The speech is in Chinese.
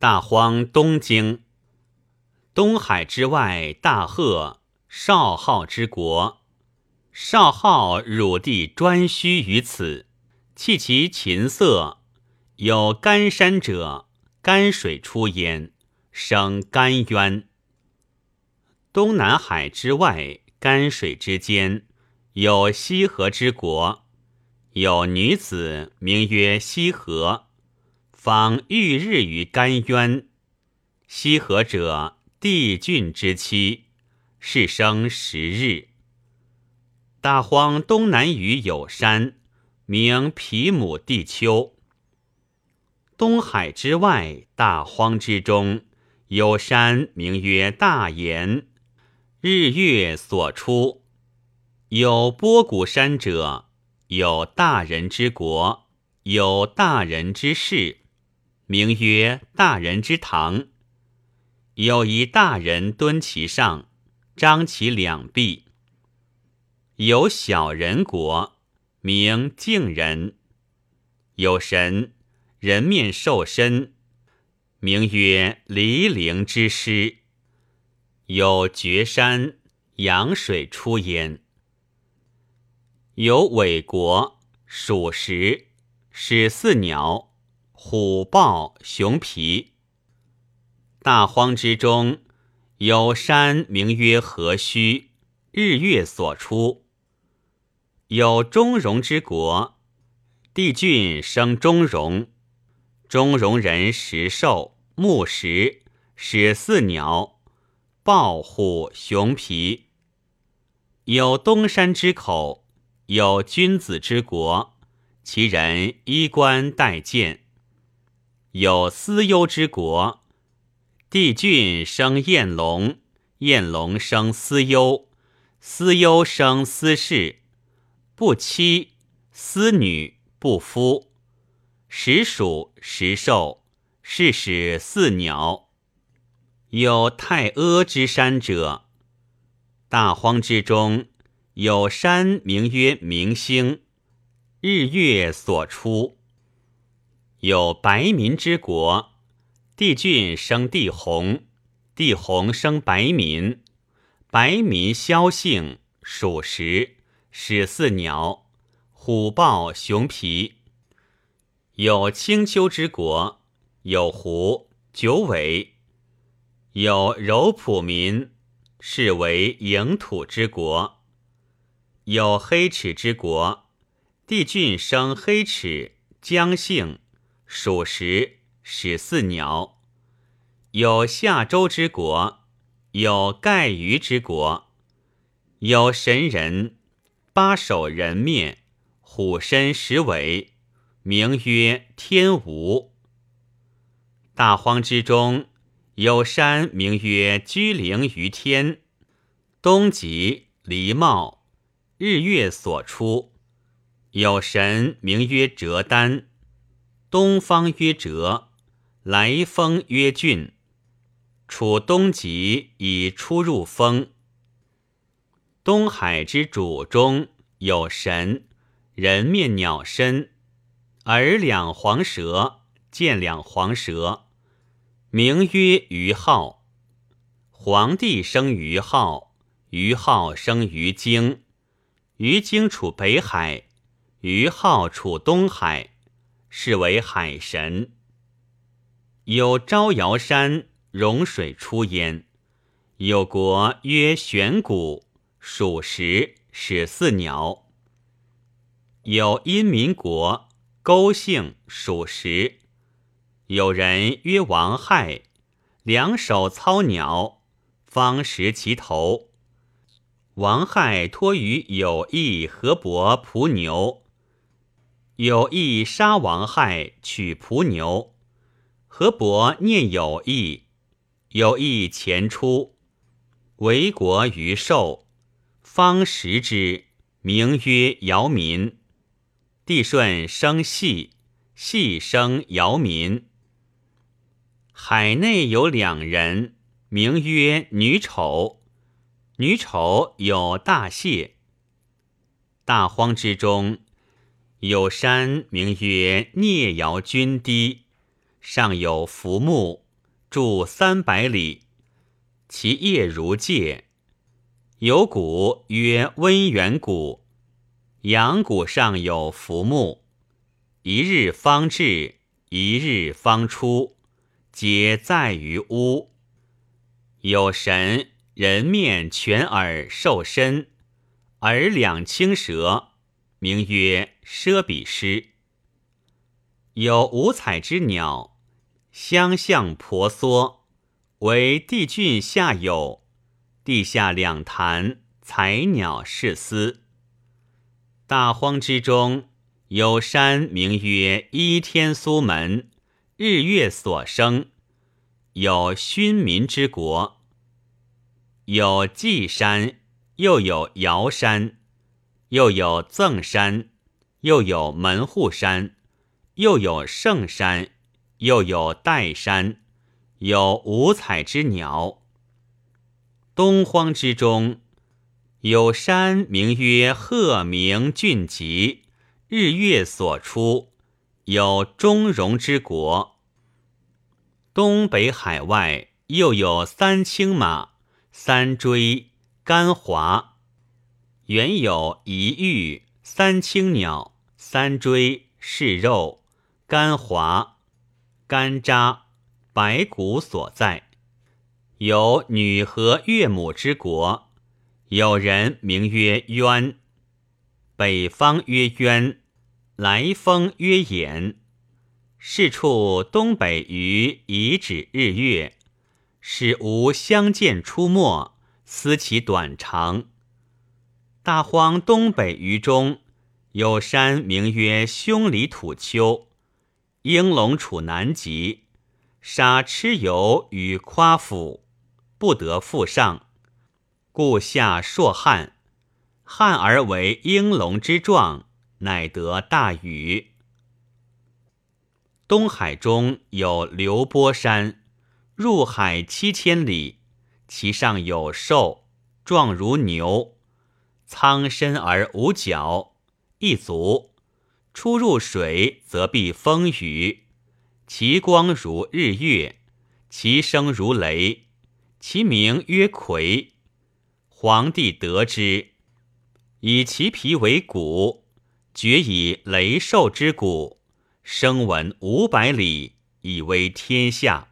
大荒东经，东海之外，大贺少昊之国。少昊汝地专须于此，弃其琴瑟，有干山者，干水出焉，生干渊。东南海之外，干水之间，有西河之国。有女子名曰西河，访遇日于干渊。西河者，帝俊之妻，是生十日。大荒东南隅有山，名皮姆地丘。东海之外，大荒之中，有山名曰大岩，日月所出。有波谷山者。有大人之国，有大人之事，名曰大人之堂。有一大人蹲其上，张其两臂。有小人国，名敬人。有神，人面兽身，名曰离灵之师。有绝山，阳水出焉。有尾国属石，始似鸟，虎豹熊皮。大荒之中，有山名曰河须，日月所出。有中戎之国，帝俊生中戎，中戎人食兽，木石，始似鸟，豹虎熊皮。有东山之口。有君子之国，其人衣冠带剑。有司幽之国，帝俊生燕龙，燕龙生司幽，司幽生司氏，不妻，司女不夫，时鼠时兽，是使似鸟。有太阿之山者，大荒之中。有山名曰明星，日月所出。有白民之国，帝俊生帝弘，帝弘生白民，白民萧姓，属石，始似鸟，虎豹熊皮。有青丘之国，有狐九尾。有柔朴民，是为营土之国。有黑齿之国，帝俊生黑齿，姜姓，属石，始似鸟。有夏周之国，有盖鱼之国，有神人，八首人面，虎身十尾，名曰天吴。大荒之中，有山名曰居陵于天，东极离茂。日月所出，有神名曰折丹，东方曰折，来风曰峻。处东极以出入风。东海之主中有神，人面鸟身，耳两黄蛇，见两黄蛇，名曰于浩。皇帝生于浩，于浩生于京。于京处北海，于浩处东海，是为海神。有招摇山，融水出焉。有国曰玄谷，属石，始似鸟。有阴民国，勾姓，属石。有人曰王亥，两手操鸟，方食其头。王亥托于有意河伯蒲牛，有意杀王亥取蒲牛，何伯念有意，有意前出，为国于寿，方食之，名曰尧民。帝舜生系，系生尧民。海内有两人，名曰女丑。女丑有大谢，大荒之中有山名曰聂尧君堤，上有浮木，住三百里，其叶如芥。有谷曰温元谷，阳谷上有浮木，一日方至，一日方出，皆在于屋。有神人面全耳瘦身，耳两青舌，名曰奢比诗。有五彩之鸟，相向婆娑，为帝郡下有。地下两潭，彩鸟是思。大荒之中，有山名曰依天苏门，日月所生，有勋民之国。有稷山，又有尧山，又有赠山，又有门户山，又有圣山，又有岱山，有五彩之鸟。东荒之中，有山名曰鹤鸣峻极，日月所出，有中戎之国。东北海外又有三青马、三锥、甘华，原有一玉、三青鸟、三锥、是肉、甘华、甘渣、白骨所在。有女和岳母之国，有人名曰渊，北方曰渊，来风曰衍。是处东北隅遗指日月，使吾相见出没，思其短长。大荒东北隅中有山名曰凶里土丘，应龙处南极，杀蚩尤与夸父。不得复上，故下朔汉。汉而为应龙之状，乃得大禹。东海中有流波山，入海七千里，其上有兽，状如牛，苍身而无角，一足，出入水则避风雨，其光如日月，其声如雷。其名曰魁。皇帝得之，以其皮为骨，决以雷兽之骨，声闻五百里，以为天下。